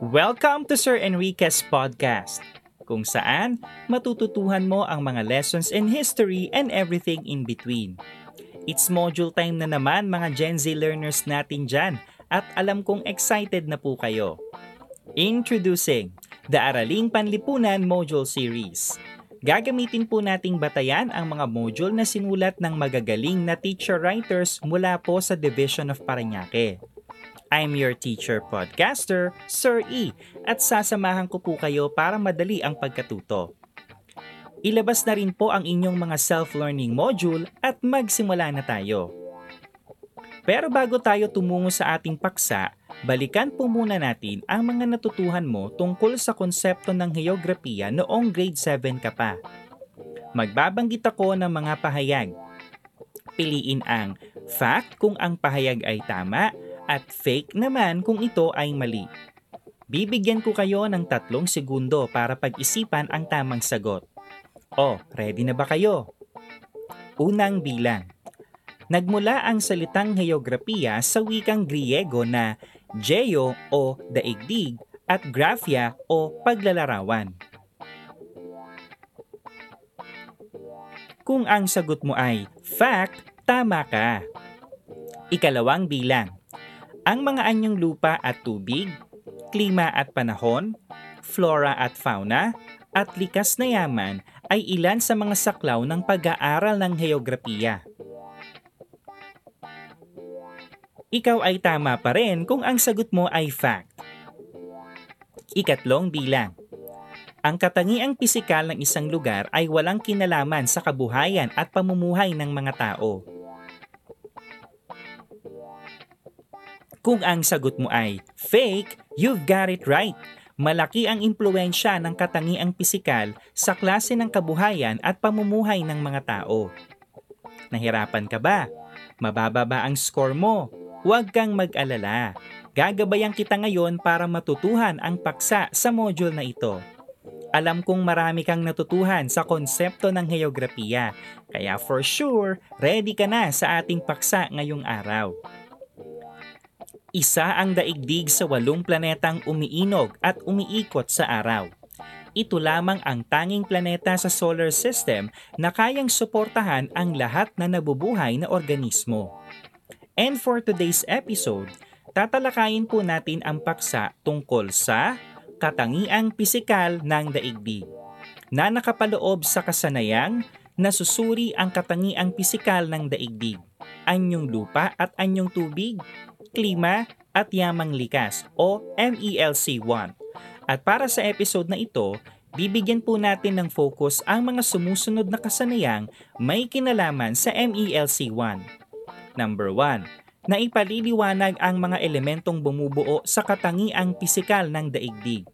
Welcome to Sir Enriquez Podcast, kung saan matututuhan mo ang mga lessons in history and everything in between. It's module time na naman mga Gen Z learners natin dyan at alam kong excited na po kayo. Introducing the Araling Panlipunan Module Series. Gagamitin po nating batayan ang mga module na sinulat ng magagaling na teacher writers mula po sa Division of Parañaque. I'm your teacher podcaster, Sir E, at sasamahan ko po kayo para madali ang pagkatuto. Ilabas na rin po ang inyong mga self-learning module at magsimula na tayo. Pero bago tayo tumungo sa ating paksa, balikan po muna natin ang mga natutuhan mo tungkol sa konsepto ng heograpiya noong grade 7 ka pa. Magbabanggit ako ng mga pahayag. Piliin ang fact kung ang pahayag ay tama at fake naman kung ito ay mali. Bibigyan ko kayo ng tatlong segundo para pag-isipan ang tamang sagot. O, ready na ba kayo? Unang bilang. Nagmula ang salitang heograpiya sa wikang Griego na geo o daigdig at graphia o paglalarawan. Kung ang sagot mo ay fact, tama ka. Ikalawang bilang. Ang mga anyong lupa at tubig, klima at panahon, flora at fauna, at likas na yaman ay ilan sa mga saklaw ng pag-aaral ng heograpiya. Ikaw ay tama pa rin kung ang sagot mo ay fact. Ikatlong bilang. Ang katangiang pisikal ng isang lugar ay walang kinalaman sa kabuhayan at pamumuhay ng mga tao. Kung ang sagot mo ay fake, you've got it right. Malaki ang impluensya ng katangiang pisikal sa klase ng kabuhayan at pamumuhay ng mga tao. Nahirapan ka ba? Mababa ba ang score mo? Huwag kang mag-alala. Gagabayan kita ngayon para matutuhan ang paksa sa module na ito. Alam kong marami kang natutuhan sa konsepto ng heograpiya, kaya for sure, ready ka na sa ating paksa ngayong araw. Isa ang daigdig sa walong planetang umiinog at umiikot sa araw. Ito lamang ang tanging planeta sa solar system na kayang suportahan ang lahat na nabubuhay na organismo. And for today's episode, tatalakayin po natin ang paksa tungkol sa katangiang pisikal ng daigdig na nakapaloob sa kasanayang nasusuri ang katangiang pisikal ng daigdig, anyong lupa at anyong tubig, klima at yamang likas o MELC1. At para sa episode na ito, bibigyan po natin ng focus ang mga sumusunod na kasanayang may kinalaman sa MELC1. Number 1. Naipaliliwanag ang mga elementong bumubuo sa katangiang pisikal ng daigdig.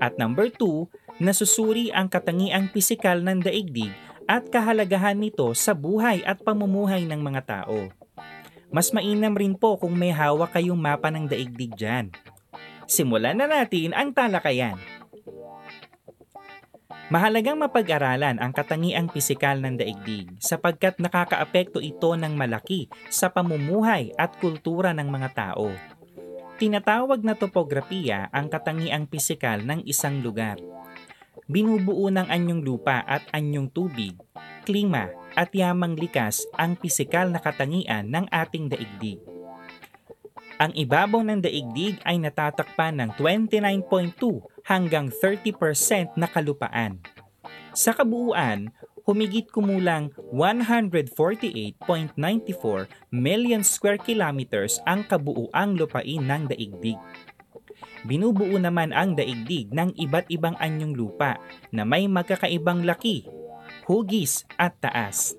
At number 2, nasusuri ang katangiang pisikal ng daigdig at kahalagahan nito sa buhay at pamumuhay ng mga tao. Mas mainam rin po kung may hawak kayong mapa ng daigdig dyan. Simulan na natin ang talakayan. Mahalagang mapag-aralan ang katangiang pisikal ng daigdig sapagkat nakakaapekto ito ng malaki sa pamumuhay at kultura ng mga tao. Tinatawag na topografiya ang katangiang pisikal ng isang lugar. Binubuo ng anyong lupa at anyong tubig, klima at yamang likas ang pisikal na katangian ng ating daigdig. Ang ibabaw ng daigdig ay natatakpan ng 29.2 hanggang 30% na kalupaan. Sa kabuuan, humigit kumulang 148.94 million square kilometers ang kabuuang lupain ng daigdig. Binubuo naman ang daigdig ng iba't ibang anyong lupa na may magkakaibang laki hugis at taas.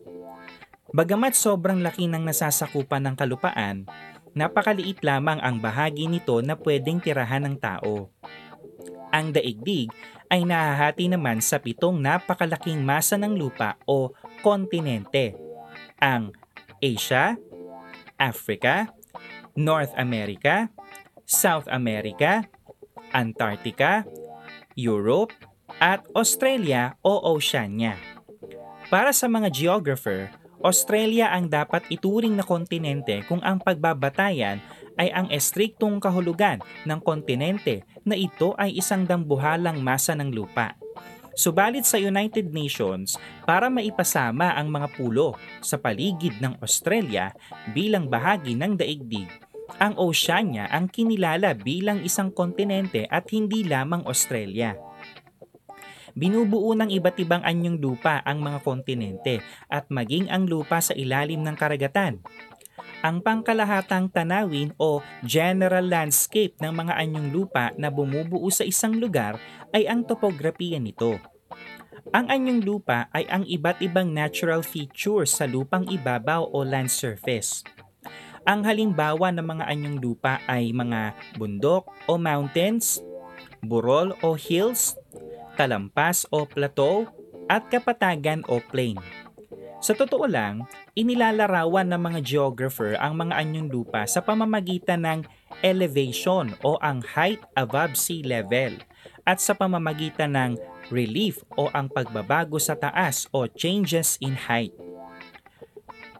Bagamat sobrang laki ng nasasakupan ng kalupaan, napakaliit lamang ang bahagi nito na pwedeng tirahan ng tao. Ang daigdig ay nahahati naman sa pitong napakalaking masa ng lupa o kontinente. Ang Asia, Africa, North America, South America, Antarctica, Europe, at Australia o Oceania. Para sa mga geographer, Australia ang dapat ituring na kontinente kung ang pagbabatayan ay ang estriktong kahulugan ng kontinente na ito ay isang dambuhalang masa ng lupa. Subalit sa United Nations, para maipasama ang mga pulo sa paligid ng Australia bilang bahagi ng daigdig, ang Oceania ang kinilala bilang isang kontinente at hindi lamang Australia. Binubuo ng iba't ibang anyong lupa ang mga kontinente at maging ang lupa sa ilalim ng karagatan. Ang pangkalahatang tanawin o general landscape ng mga anyong lupa na bumubuo sa isang lugar ay ang topografiya nito. Ang anyong lupa ay ang iba't ibang natural features sa lupang ibabaw o land surface. Ang halimbawa ng mga anyong lupa ay mga bundok o mountains, burol o hills, talampas o plateau, at kapatagan o plain. Sa totoo lang, inilalarawan ng mga geographer ang mga anyong lupa sa pamamagitan ng elevation o ang height above sea level at sa pamamagitan ng relief o ang pagbabago sa taas o changes in height.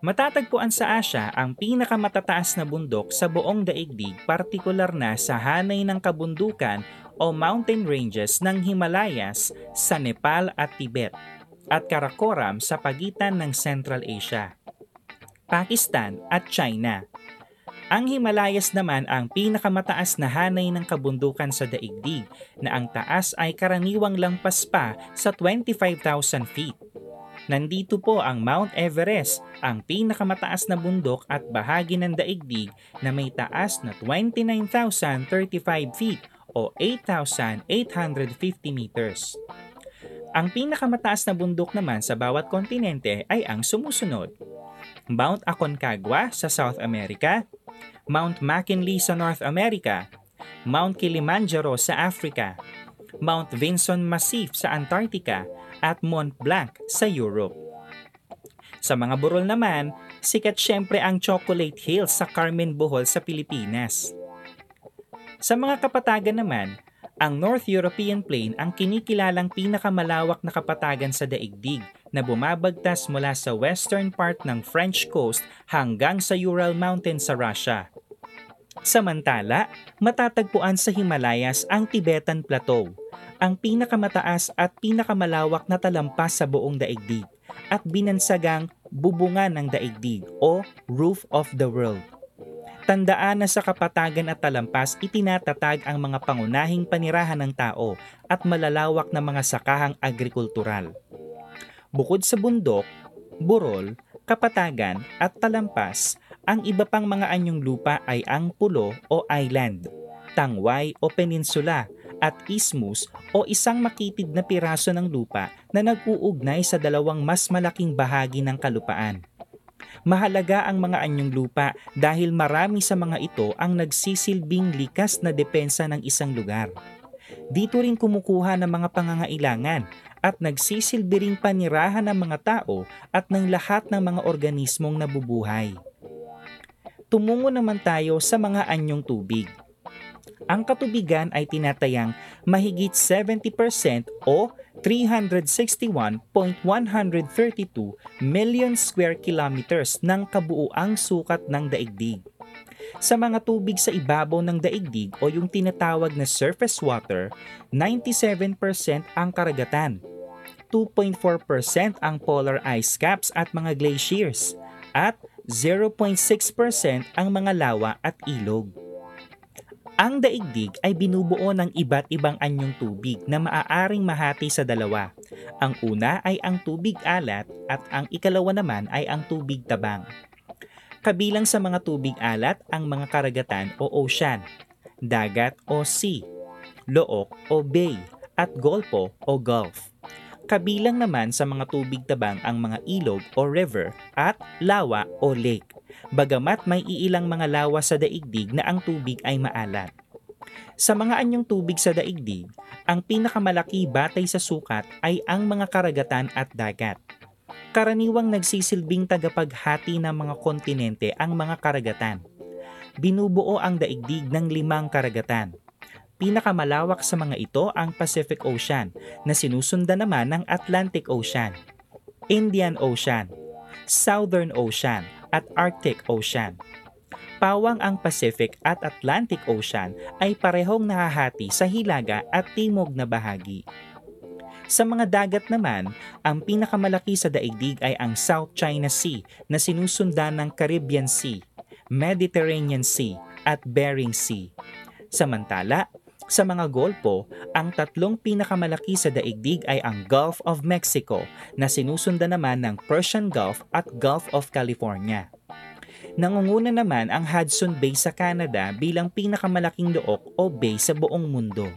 Matatagpuan sa Asya ang pinakamatataas na bundok sa buong daigdig partikular na sa hanay ng kabundukan o mountain ranges ng Himalayas sa Nepal at Tibet at Karakoram sa pagitan ng Central Asia, Pakistan at China. Ang Himalayas naman ang pinakamataas na hanay ng kabundukan sa daigdig na ang taas ay karaniwang lampas pa sa 25,000 feet. Nandito po ang Mount Everest, ang pinakamataas na bundok at bahagi ng daigdig na may taas na 29,035 feet o 8,850 meters. Ang pinakamataas na bundok naman sa bawat kontinente ay ang sumusunod. Mount Aconcagua sa South America, Mount McKinley sa North America, Mount Kilimanjaro sa Africa, Mount Vinson Massif sa Antarctica at Mont Blanc sa Europe. Sa mga burol naman, sikat syempre ang Chocolate Hills sa Carmen Bohol sa Pilipinas. Sa mga kapatagan naman, ang North European Plain ang kinikilalang pinakamalawak na kapatagan sa daigdig na bumabagtas mula sa western part ng French coast hanggang sa Ural Mountain sa Russia. Samantala, matatagpuan sa Himalayas ang Tibetan Plateau ang pinakamataas at pinakamalawak na talampas sa buong daigdig at binansagang bubungan ng daigdig o roof of the world. Tandaan na sa kapatagan at talampas itinatatag ang mga pangunahing panirahan ng tao at malalawak na mga sakahang agrikultural. Bukod sa bundok, burol, kapatagan at talampas, ang iba pang mga anyong lupa ay ang pulo o island, tangway o peninsula at isthmus o isang makitid na piraso ng lupa na nag-uugnay sa dalawang mas malaking bahagi ng kalupaan. Mahalaga ang mga anyong lupa dahil marami sa mga ito ang nagsisilbing likas na depensa ng isang lugar. Dito rin kumukuha ng mga pangangailangan at nagsisilbi ring panirahan ng mga tao at ng lahat ng mga organismong nabubuhay. Tumungo naman tayo sa mga anyong tubig. Ang katubigan ay tinatayang mahigit 70% o 361.132 million square kilometers ng kabuuang sukat ng daigdig. Sa mga tubig sa ibabaw ng daigdig o yung tinatawag na surface water, 97% ang karagatan, 2.4% ang polar ice caps at mga glaciers, at 0.6% ang mga lawa at ilog. Ang daigdig ay binubuo ng iba't ibang anyong tubig na maaaring mahati sa dalawa. Ang una ay ang tubig alat at ang ikalawa naman ay ang tubig tabang. Kabilang sa mga tubig alat ang mga karagatan o ocean, dagat o sea, look o bay, at golpo o gulf. Kabilang naman sa mga tubig tabang ang mga ilog o river at lawa o lake bagamat may iilang mga lawa sa daigdig na ang tubig ay maalat. Sa mga anyong tubig sa daigdig, ang pinakamalaki batay sa sukat ay ang mga karagatan at dagat. Karaniwang nagsisilbing tagapaghati ng mga kontinente ang mga karagatan. Binubuo ang daigdig ng limang karagatan. Pinakamalawak sa mga ito ang Pacific Ocean na sinusundan naman ng Atlantic Ocean, Indian Ocean, Southern Ocean at Arctic Ocean. pawang ang Pacific at Atlantic Ocean ay parehong nahahati sa hilaga at timog na bahagi. Sa mga dagat naman, ang pinakamalaki sa daigdig ay ang South China Sea na sinusundan ng Caribbean Sea, Mediterranean Sea at Bering Sea. Samantala, sa mga golpo, ang tatlong pinakamalaki sa daigdig ay ang Gulf of Mexico na sinusundan naman ng Persian Gulf at Gulf of California. Nangunguna naman ang Hudson Bay sa Canada bilang pinakamalaking look o bay sa buong mundo.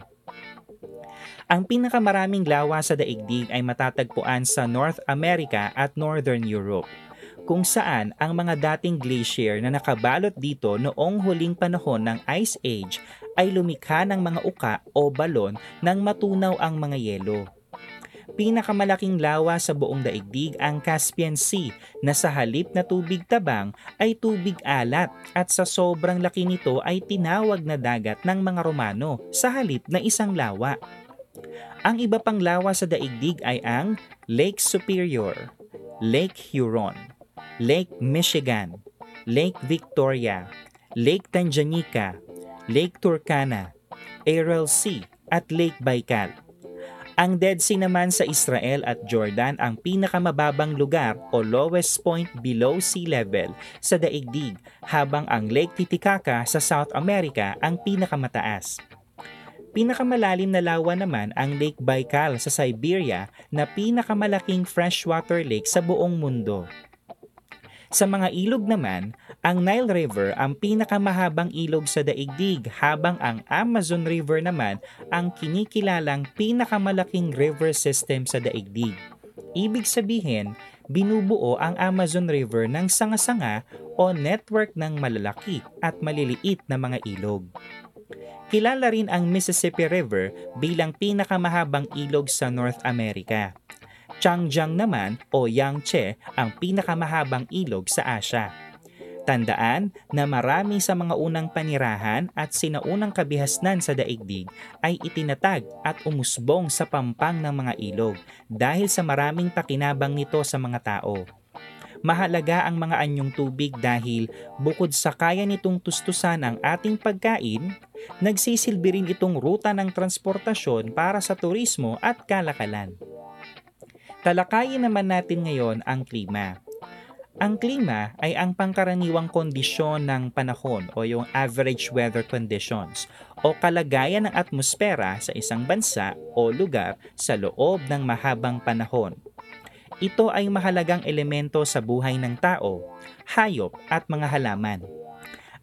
Ang pinakamaraming lawa sa daigdig ay matatagpuan sa North America at Northern Europe, kung saan ang mga dating glacier na nakabalot dito noong huling panahon ng Ice Age ay lumikha ng mga uka o balon nang matunaw ang mga yelo. Pinakamalaking lawa sa buong daigdig ang Caspian Sea na sa halip na tubig tabang ay tubig alat at sa sobrang laki nito ay tinawag na dagat ng mga Romano sa halip na isang lawa. Ang iba pang lawa sa daigdig ay ang Lake Superior, Lake Huron, Lake Michigan, Lake Victoria, Lake Tanganyika, Lake Turkana, Aral Sea at Lake Baikal. Ang Dead Sea naman sa Israel at Jordan ang pinakamababang lugar o lowest point below sea level sa daigdig habang ang Lake Titicaca sa South America ang pinakamataas. Pinakamalalim na lawa naman ang Lake Baikal sa Siberia na pinakamalaking freshwater lake sa buong mundo. Sa mga ilog naman, ang Nile River ang pinakamahabang ilog sa daigdig habang ang Amazon River naman ang kinikilalang pinakamalaking river system sa daigdig. Ibig sabihin, binubuo ang Amazon River ng sanga-sanga o network ng malalaki at maliliit na mga ilog. Kilala rin ang Mississippi River bilang pinakamahabang ilog sa North America. Changjiang naman o Yangtze ang pinakamahabang ilog sa Asya. Tandaan na marami sa mga unang panirahan at sinaunang kabihasnan sa daigdig ay itinatag at umusbong sa pampang ng mga ilog dahil sa maraming pakinabang nito sa mga tao. Mahalaga ang mga anyong tubig dahil bukod sa kaya nitong tustusan ang ating pagkain, nagsisilbi rin itong ruta ng transportasyon para sa turismo at kalakalan. Talakayin naman natin ngayon ang klima. Ang klima ay ang pangkaraniwang kondisyon ng panahon o yung average weather conditions o kalagayan ng atmosfera sa isang bansa o lugar sa loob ng mahabang panahon. Ito ay mahalagang elemento sa buhay ng tao, hayop at mga halaman.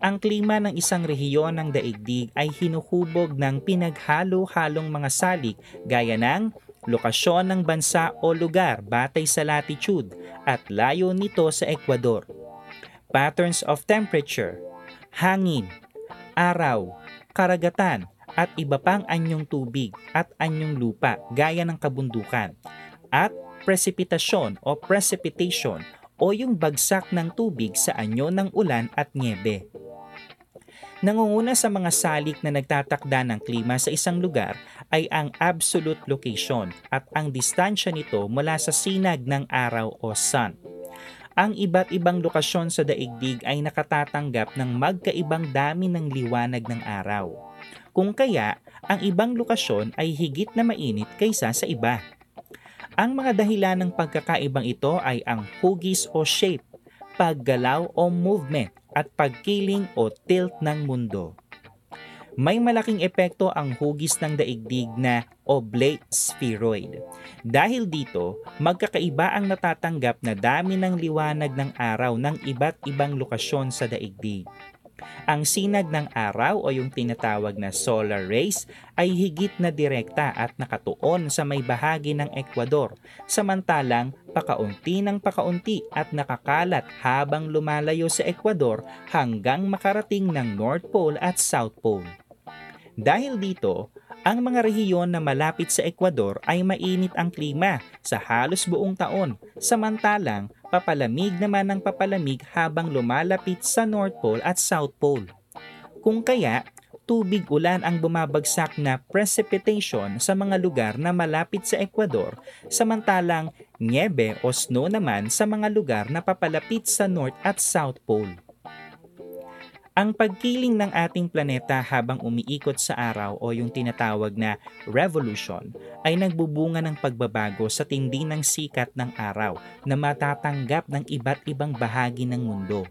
Ang klima ng isang rehiyon ng daigdig ay hinuhubog ng pinaghalo-halong mga salik gaya ng lokasyon ng bansa o lugar batay sa latitude at layo nito sa Ecuador. Patterns of temperature, hangin, araw, karagatan, at iba pang anyong tubig at anyong lupa gaya ng kabundukan, at precipitasyon o precipitation o yung bagsak ng tubig sa anyo ng ulan at niebe. Nangunguna sa mga salik na nagtatakda ng klima sa isang lugar ay ang absolute location at ang distansya nito mula sa sinag ng araw o sun. Ang iba't ibang lokasyon sa daigdig ay nakatatanggap ng magkaibang dami ng liwanag ng araw. Kung kaya, ang ibang lokasyon ay higit na mainit kaysa sa iba. Ang mga dahilan ng pagkakaibang ito ay ang hugis o shape, paggalaw o movement at pagkiling o tilt ng mundo. May malaking epekto ang hugis ng daigdig na oblate spheroid. Dahil dito, magkakaiba ang natatanggap na dami ng liwanag ng araw ng iba't ibang lokasyon sa daigdig. Ang sinag ng araw o yung tinatawag na solar rays ay higit na direkta at nakatuon sa may bahagi ng Ecuador, samantalang pakaunti ng pakaunti at nakakalat habang lumalayo sa Ecuador hanggang makarating ng North Pole at South Pole. Dahil dito, ang mga rehiyon na malapit sa Ecuador ay mainit ang klima sa halos buong taon, samantalang papalamig naman ang papalamig habang lumalapit sa North Pole at South Pole. Kung kaya, tubig ulan ang bumabagsak na precipitation sa mga lugar na malapit sa Ecuador, samantalang niebe o snow naman sa mga lugar na papalapit sa North at South Pole. Ang pagkiling ng ating planeta habang umiikot sa araw o yung tinatawag na revolution ay nagbubunga ng pagbabago sa tindi ng sikat ng araw na matatanggap ng iba't ibang bahagi ng mundo.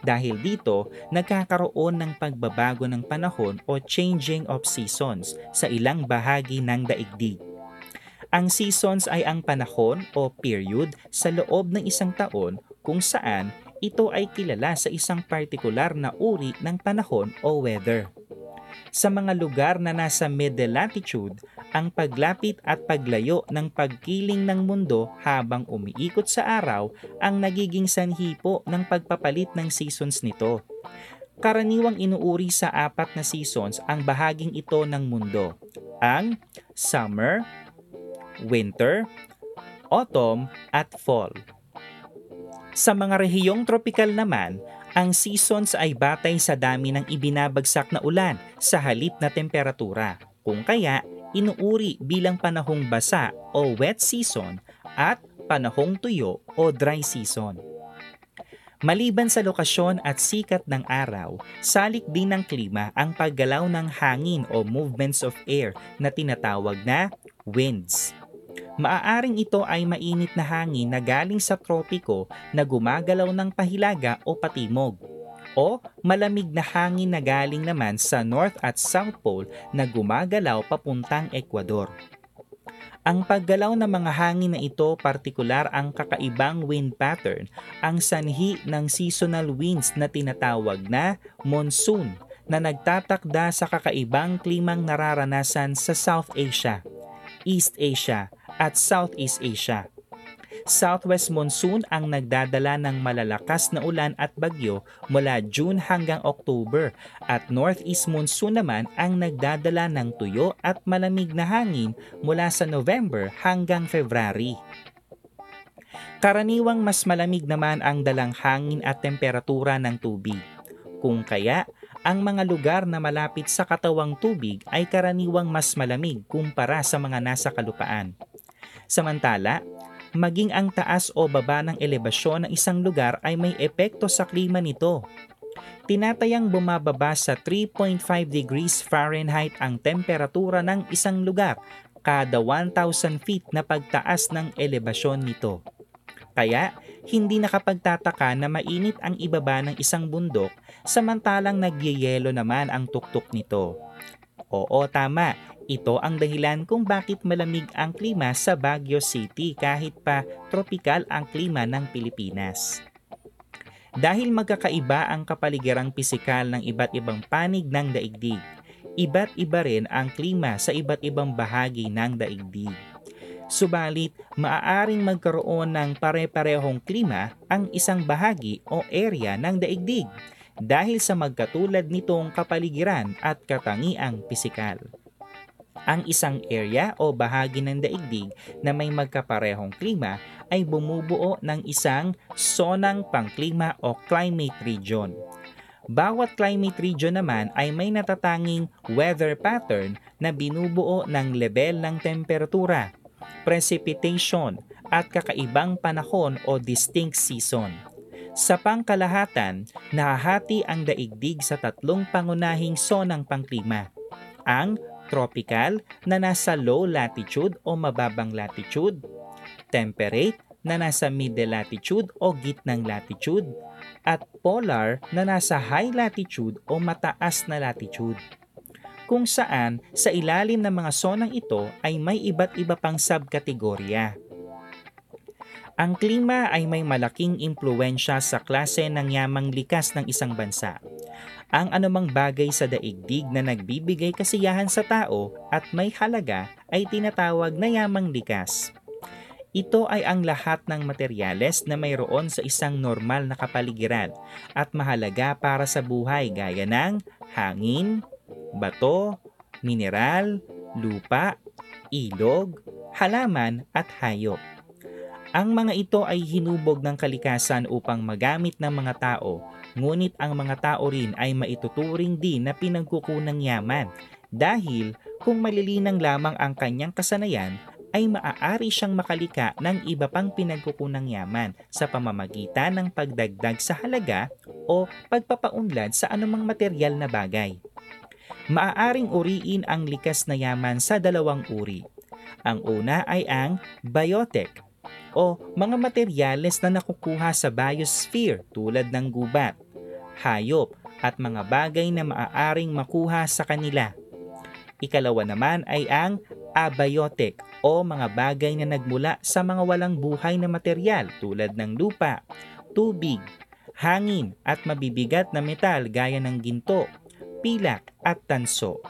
Dahil dito, nagkakaroon ng pagbabago ng panahon o changing of seasons sa ilang bahagi ng daigdig. Ang seasons ay ang panahon o period sa loob ng isang taon kung saan ito ay kilala sa isang partikular na uri ng panahon o weather. Sa mga lugar na nasa middle latitude, ang paglapit at paglayo ng pagkiling ng mundo habang umiikot sa araw ang nagiging sanhi po ng pagpapalit ng seasons nito. Karaniwang inuuri sa apat na seasons ang bahaging ito ng mundo, ang summer, winter, autumn, at fall. Sa mga rehiyong tropikal naman, ang seasons ay batay sa dami ng ibinabagsak na ulan sa halip na temperatura. Kung kaya, inuuri bilang panahong basa o wet season at panahong tuyo o dry season. Maliban sa lokasyon at sikat ng araw, salik din ng klima ang paggalaw ng hangin o movements of air na tinatawag na winds. Maaaring ito ay mainit na hangin na galing sa tropiko na gumagalaw ng pahilaga o patimog o malamig na hangin na galing naman sa North at South Pole na gumagalaw papuntang Ecuador. Ang paggalaw ng mga hangin na ito, partikular ang kakaibang wind pattern, ang sanhi ng seasonal winds na tinatawag na monsoon na nagtatakda sa kakaibang klimang nararanasan sa South Asia, East Asia at Southeast Asia. Southwest monsoon ang nagdadala ng malalakas na ulan at bagyo mula June hanggang October at Northeast monsoon naman ang nagdadala ng tuyo at malamig na hangin mula sa November hanggang February. Karaniwang mas malamig naman ang dalang hangin at temperatura ng tubig. Kung kaya, ang mga lugar na malapit sa katawang tubig ay karaniwang mas malamig kumpara sa mga nasa kalupaan. Samantala, maging ang taas o baba ng elevasyon ng isang lugar ay may epekto sa klima nito. Tinatayang bumababa sa 3.5 degrees Fahrenheit ang temperatura ng isang lugar kada 1,000 feet na pagtaas ng elevasyon nito. Kaya, hindi nakapagtataka na mainit ang ibaba ng isang bundok samantalang nagyeyelo naman ang tuktok nito. Oo, tama. Ito ang dahilan kung bakit malamig ang klima sa Baguio City kahit pa tropikal ang klima ng Pilipinas. Dahil magkakaiba ang kapaligerang pisikal ng iba't ibang panig ng daigdig, iba't iba rin ang klima sa iba't ibang bahagi ng daigdig. Subalit, maaaring magkaroon ng pare-parehong klima ang isang bahagi o area ng daigdig dahil sa magkatulad nitong kapaligiran at katangiang pisikal. Ang isang area o bahagi ng daigdig na may magkaparehong klima ay bumubuo ng isang sonang pangklima o climate region. Bawat climate region naman ay may natatanging weather pattern na binubuo ng level ng temperatura, precipitation, at kakaibang panahon o distinct season. Sa pangkalahatan, nahahati ang daigdig sa tatlong pangunahing sonang pangklima. Ang tropical na nasa low latitude o mababang latitude, temperate na nasa middle latitude o gitnang latitude, at polar na nasa high latitude o mataas na latitude. Kung saan sa ilalim ng mga sonang ito ay may iba't iba pang subkategorya. Ang klima ay may malaking impluensya sa klase ng yamang likas ng isang bansa ang anumang bagay sa daigdig na nagbibigay kasiyahan sa tao at may halaga ay tinatawag na yamang likas. Ito ay ang lahat ng materyales na mayroon sa isang normal na kapaligiran at mahalaga para sa buhay gaya ng hangin, bato, mineral, lupa, ilog, halaman at hayop. Ang mga ito ay hinubog ng kalikasan upang magamit ng mga tao Ngunit ang mga tao rin ay maituturing din na pinagkukunang yaman dahil kung malilinang lamang ang kanyang kasanayan ay maaari siyang makalika ng iba pang pinagkukunang yaman sa pamamagitan ng pagdagdag sa halaga o pagpapaunlad sa anumang materyal na bagay. Maaaring uriin ang likas na yaman sa dalawang uri. Ang una ay ang biotic o mga materyales na nakukuha sa biosphere tulad ng gubat, hayop at mga bagay na maaaring makuha sa kanila. Ikalawa naman ay ang abiotic o mga bagay na nagmula sa mga walang buhay na material tulad ng lupa, tubig, hangin at mabibigat na metal gaya ng ginto, pilak at tanso.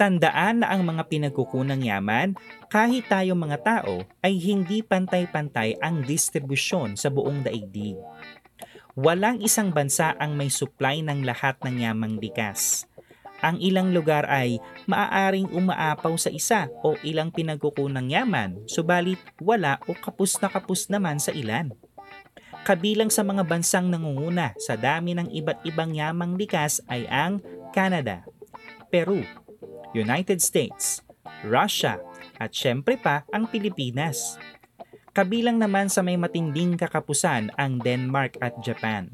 Tandaan na ang mga pinagkukunang yaman, kahit tayo mga tao, ay hindi pantay-pantay ang distribusyon sa buong daigdig. Walang isang bansa ang may supply ng lahat ng yamang likas. Ang ilang lugar ay maaaring umaapaw sa isa o ilang pinagkukunang yaman, subalit wala o kapus na kapus naman sa ilan. Kabilang sa mga bansang nangunguna sa dami ng iba't ibang yamang likas ay ang Canada, Peru, United States, Russia, at syempre pa ang Pilipinas. Kabilang naman sa may matinding kakapusan ang Denmark at Japan.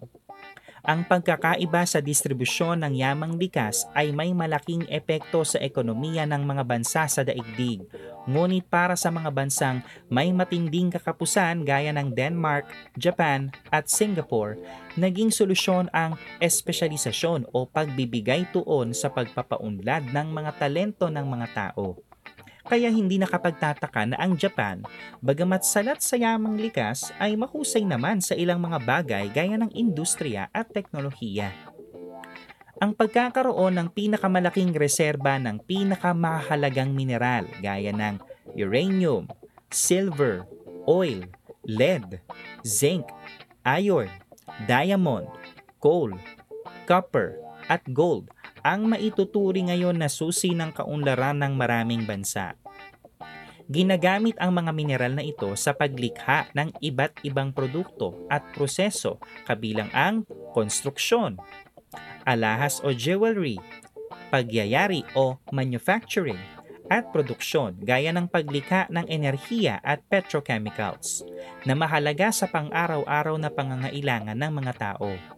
Ang pagkakaiba sa distribusyon ng yamang likas ay may malaking epekto sa ekonomiya ng mga bansa sa daigdig. Ngunit para sa mga bansang may matinding kakapusan gaya ng Denmark, Japan at Singapore, naging solusyon ang espesyalisasyon o pagbibigay tuon sa pagpapaunlad ng mga talento ng mga tao. Kaya hindi nakapagtataka na ang Japan, bagamat salat sa yamang likas, ay mahusay naman sa ilang mga bagay gaya ng industriya at teknolohiya. Ang pagkakaroon ng pinakamalaking reserba ng pinakamahalagang mineral gaya ng uranium, silver, oil, lead, zinc, iron, diamond, coal, copper, at gold ang maituturing ngayon na susi ng kaunlaran ng maraming bansa. Ginagamit ang mga mineral na ito sa paglikha ng iba't ibang produkto at proseso kabilang ang konstruksyon, alahas o jewelry, pagyayari o manufacturing, at produksyon gaya ng paglikha ng enerhiya at petrochemicals na mahalaga sa pang-araw-araw na pangangailangan ng mga tao.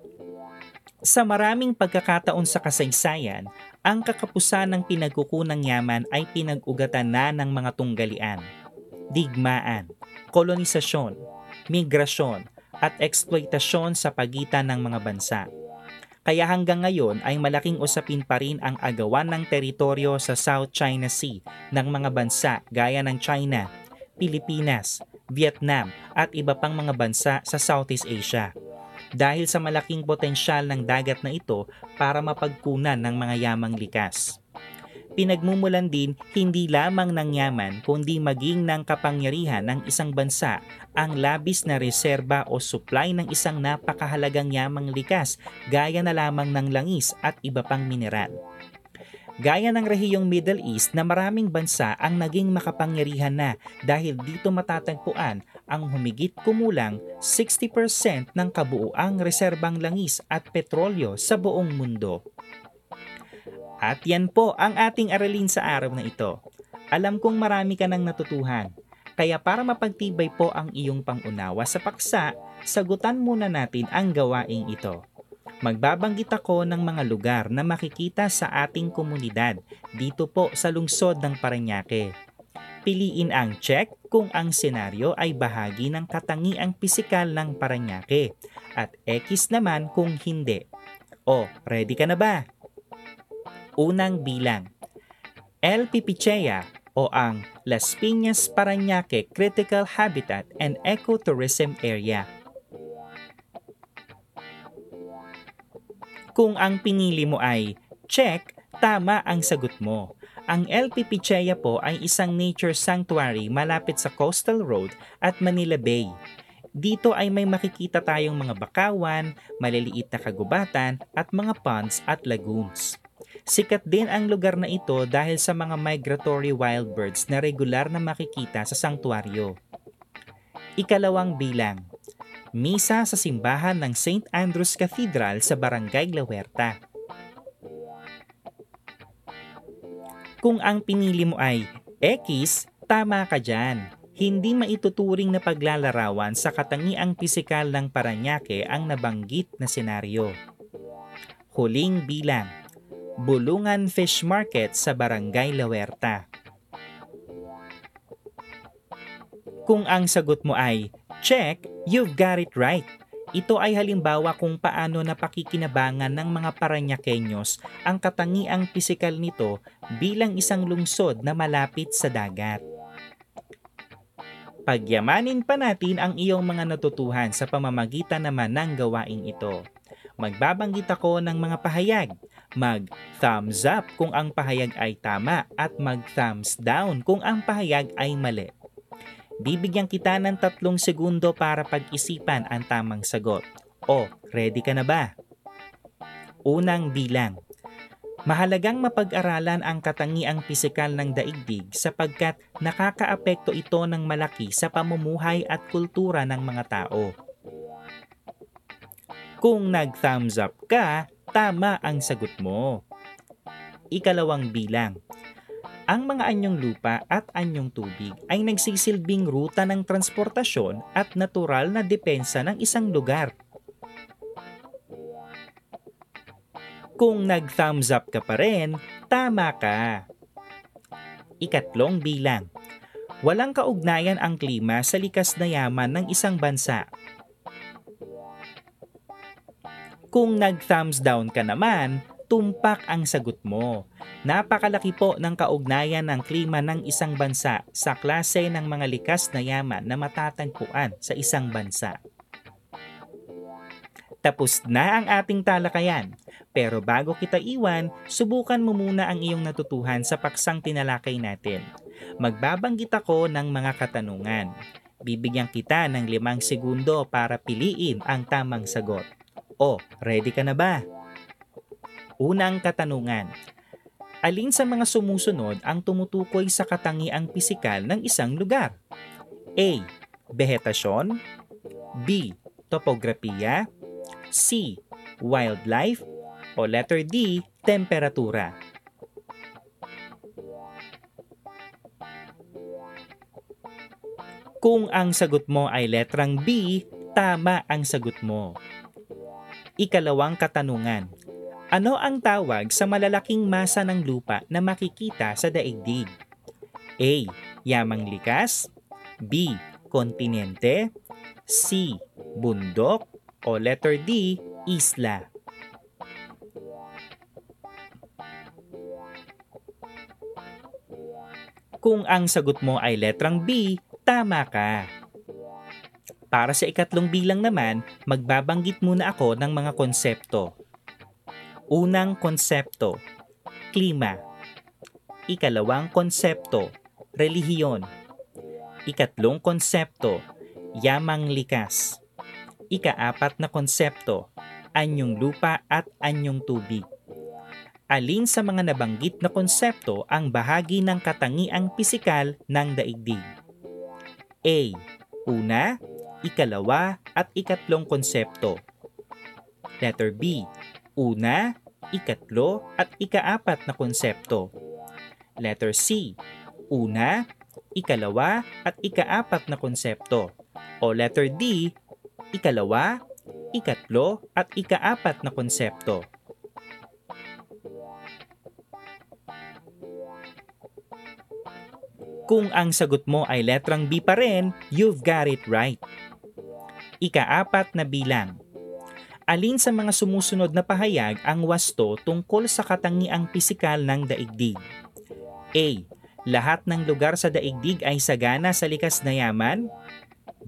Sa maraming pagkakataon sa kasaysayan, ang kakapusan ng pinagkukunang yaman ay pinag-ugatan na ng mga tunggalian, digmaan, kolonisasyon, migrasyon, at eksploitasyon sa pagitan ng mga bansa. Kaya hanggang ngayon ay malaking usapin pa rin ang agawan ng teritoryo sa South China Sea ng mga bansa gaya ng China, Pilipinas, Vietnam at iba pang mga bansa sa Southeast Asia dahil sa malaking potensyal ng dagat na ito para mapagkunan ng mga yamang likas. Pinagmumulan din hindi lamang ng yaman kundi maging ng kapangyarihan ng isang bansa ang labis na reserba o supply ng isang napakahalagang yamang likas gaya na lamang ng langis at iba pang mineral. Gaya ng rehiyong Middle East na maraming bansa ang naging makapangyarihan na dahil dito matatagpuan ang humigit kumulang 60% ng kabuuang reserbang langis at petrolyo sa buong mundo. At yan po ang ating aralin sa araw na ito. Alam kong marami ka nang natutuhan. Kaya para mapagtibay po ang iyong pangunawa sa paksa, sagutan muna natin ang gawaing ito. Magbabanggit ako ng mga lugar na makikita sa ating komunidad dito po sa lungsod ng Paranaque. Piliin ang check kung ang senaryo ay bahagi ng katangiang pisikal ng Paranaque at X naman kung hindi. O, ready ka na ba? Unang bilang. El Pipicea o ang Las Piñas Paranaque Critical Habitat and Ecotourism Area Kung ang pinili mo ay check, tama ang sagot mo. Ang LP Pichea po ay isang nature sanctuary malapit sa Coastal Road at Manila Bay. Dito ay may makikita tayong mga bakawan, maliliit na kagubatan at mga ponds at lagoons. Sikat din ang lugar na ito dahil sa mga migratory wild birds na regular na makikita sa sanktuaryo. Ikalawang bilang, misa sa simbahan ng St. Andrew's Cathedral sa Barangay La Huerta. Kung ang pinili mo ay X, Tama ka dyan. Hindi maituturing na paglalarawan sa katangiang pisikal ng Paranaque ang nabanggit na senaryo. Huling bilang. Bulungan Fish Market sa Barangay La Huerta. Kung ang sagot mo ay, check, you've got it right. Ito ay halimbawa kung paano napakikinabangan ng mga Paranyakenyos ang katangiang pisikal nito bilang isang lungsod na malapit sa dagat. Pagyamanin pa natin ang iyong mga natutuhan sa pamamagitan naman ng gawaing ito. Magbabanggit ako ng mga pahayag. Mag-thumbs up kung ang pahayag ay tama at mag-thumbs down kung ang pahayag ay mali. Bibigyan kita ng tatlong segundo para pag-isipan ang tamang sagot. O, ready ka na ba? Unang bilang. Mahalagang mapag-aralan ang katangiang pisikal ng daigdig sapagkat nakakaapekto ito ng malaki sa pamumuhay at kultura ng mga tao. Kung nag-thumbs up ka, tama ang sagot mo. Ikalawang bilang ang mga anyong lupa at anyong tubig ay nagsisilbing ruta ng transportasyon at natural na depensa ng isang lugar. Kung nag-thumbs up ka pa rin, tama ka. Ikatlong bilang. Walang kaugnayan ang klima sa likas na yaman ng isang bansa. Kung nag-thumbs down ka naman, tumpak ang sagot mo. Napakalaki po ng kaugnayan ng klima ng isang bansa sa klase ng mga likas na yaman na matatagpuan sa isang bansa. Tapos na ang ating talakayan. Pero bago kita iwan, subukan mo muna ang iyong natutuhan sa paksang tinalakay natin. Magbabanggit ako ng mga katanungan. Bibigyan kita ng limang segundo para piliin ang tamang sagot. O, ready ka na ba? Unang katanungan. Alin sa mga sumusunod ang tumutukoy sa katangiang pisikal ng isang lugar? A. Vegetasyon B. Topografiya C. Wildlife o letter D. Temperatura Kung ang sagot mo ay letrang B, tama ang sagot mo. Ikalawang katanungan. Ano ang tawag sa malalaking masa ng lupa na makikita sa daigdig? A. Yamang likas B. Kontinente C. Bundok o letter D. Isla Kung ang sagot mo ay letrang B, tama ka. Para sa ikatlong bilang naman, magbabanggit muna ako ng mga konsepto Unang konsepto, klima. Ikalawang konsepto, relihiyon. Ikatlong konsepto, yamang likas. Ikaapat na konsepto, anyong lupa at anyong tubig. Alin sa mga nabanggit na konsepto ang bahagi ng katangiang pisikal ng daigdig? A. Una, ikalawa at ikatlong konsepto. Letter B una, ikatlo at ikaapat na konsepto. Letter C. Una, ikalawa at ikaapat na konsepto. O letter D. Ikalawa, ikatlo at ikaapat na konsepto. Kung ang sagot mo ay letrang B pa rin, you've got it right. Ikaapat na bilang Alin sa mga sumusunod na pahayag ang wasto tungkol sa katangiang pisikal ng daigdig? A. Lahat ng lugar sa daigdig ay sagana sa likas na yaman?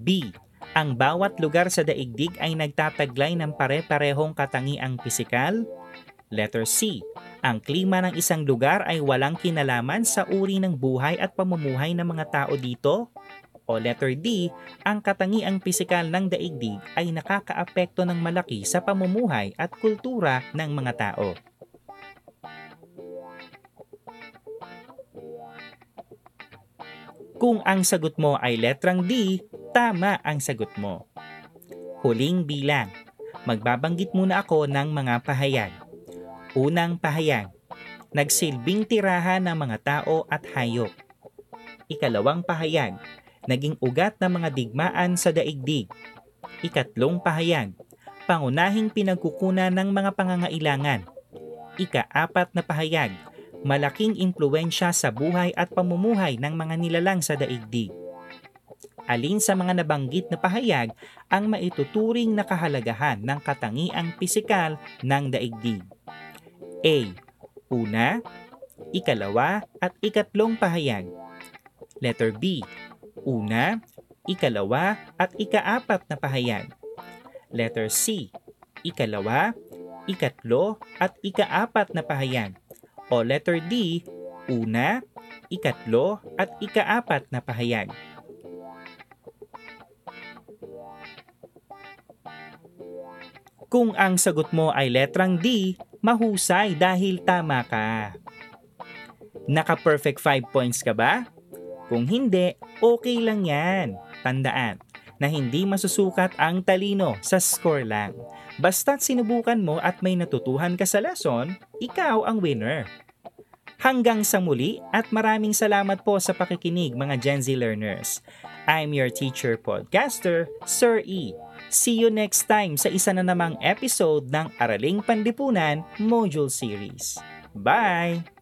B. Ang bawat lugar sa daigdig ay nagtataglay ng pare-parehong katangiang pisikal? Letter C. Ang klima ng isang lugar ay walang kinalaman sa uri ng buhay at pamumuhay ng mga tao dito? O letter D, ang katangiang pisikal ng daigdig ay nakakaapekto ng malaki sa pamumuhay at kultura ng mga tao. Kung ang sagot mo ay letrang D, tama ang sagot mo. Huling bilang. Magbabanggit muna ako ng mga pahayag. Unang pahayag. Nagsilbing tirahan ng mga tao at hayop. Ikalawang pahayag, naging ugat ng mga digmaan sa daigdig. Ikatlong pahayag, pangunahing pinagkukunan ng mga pangangailangan. Ikaapat na pahayag, malaking impluensya sa buhay at pamumuhay ng mga nilalang sa daigdig. Alin sa mga nabanggit na pahayag ang maituturing na kahalagahan ng katangiang pisikal ng daigdig? A. Una, ikalawa at ikatlong pahayag. Letter B. Una, ikalawa at ikaapat na pahayag. Letter C. Ikalawa, ikatlo at ikaapat na pahayag. O letter D. Una, ikatlo at ikaapat na pahayag. Kung ang sagot mo ay letrang D, mahusay dahil tama ka. Naka-perfect 5 points ka ba? Kung hindi, okay lang yan. Tandaan na hindi masusukat ang talino sa score lang. Basta't sinubukan mo at may natutuhan ka sa lesson, ikaw ang winner. Hanggang sa muli at maraming salamat po sa pakikinig mga Gen Z learners. I'm your teacher podcaster, Sir E. See you next time sa isa na namang episode ng Araling Pandipunan Module Series. Bye!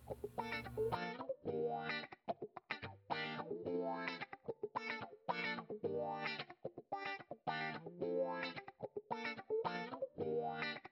one, one, one.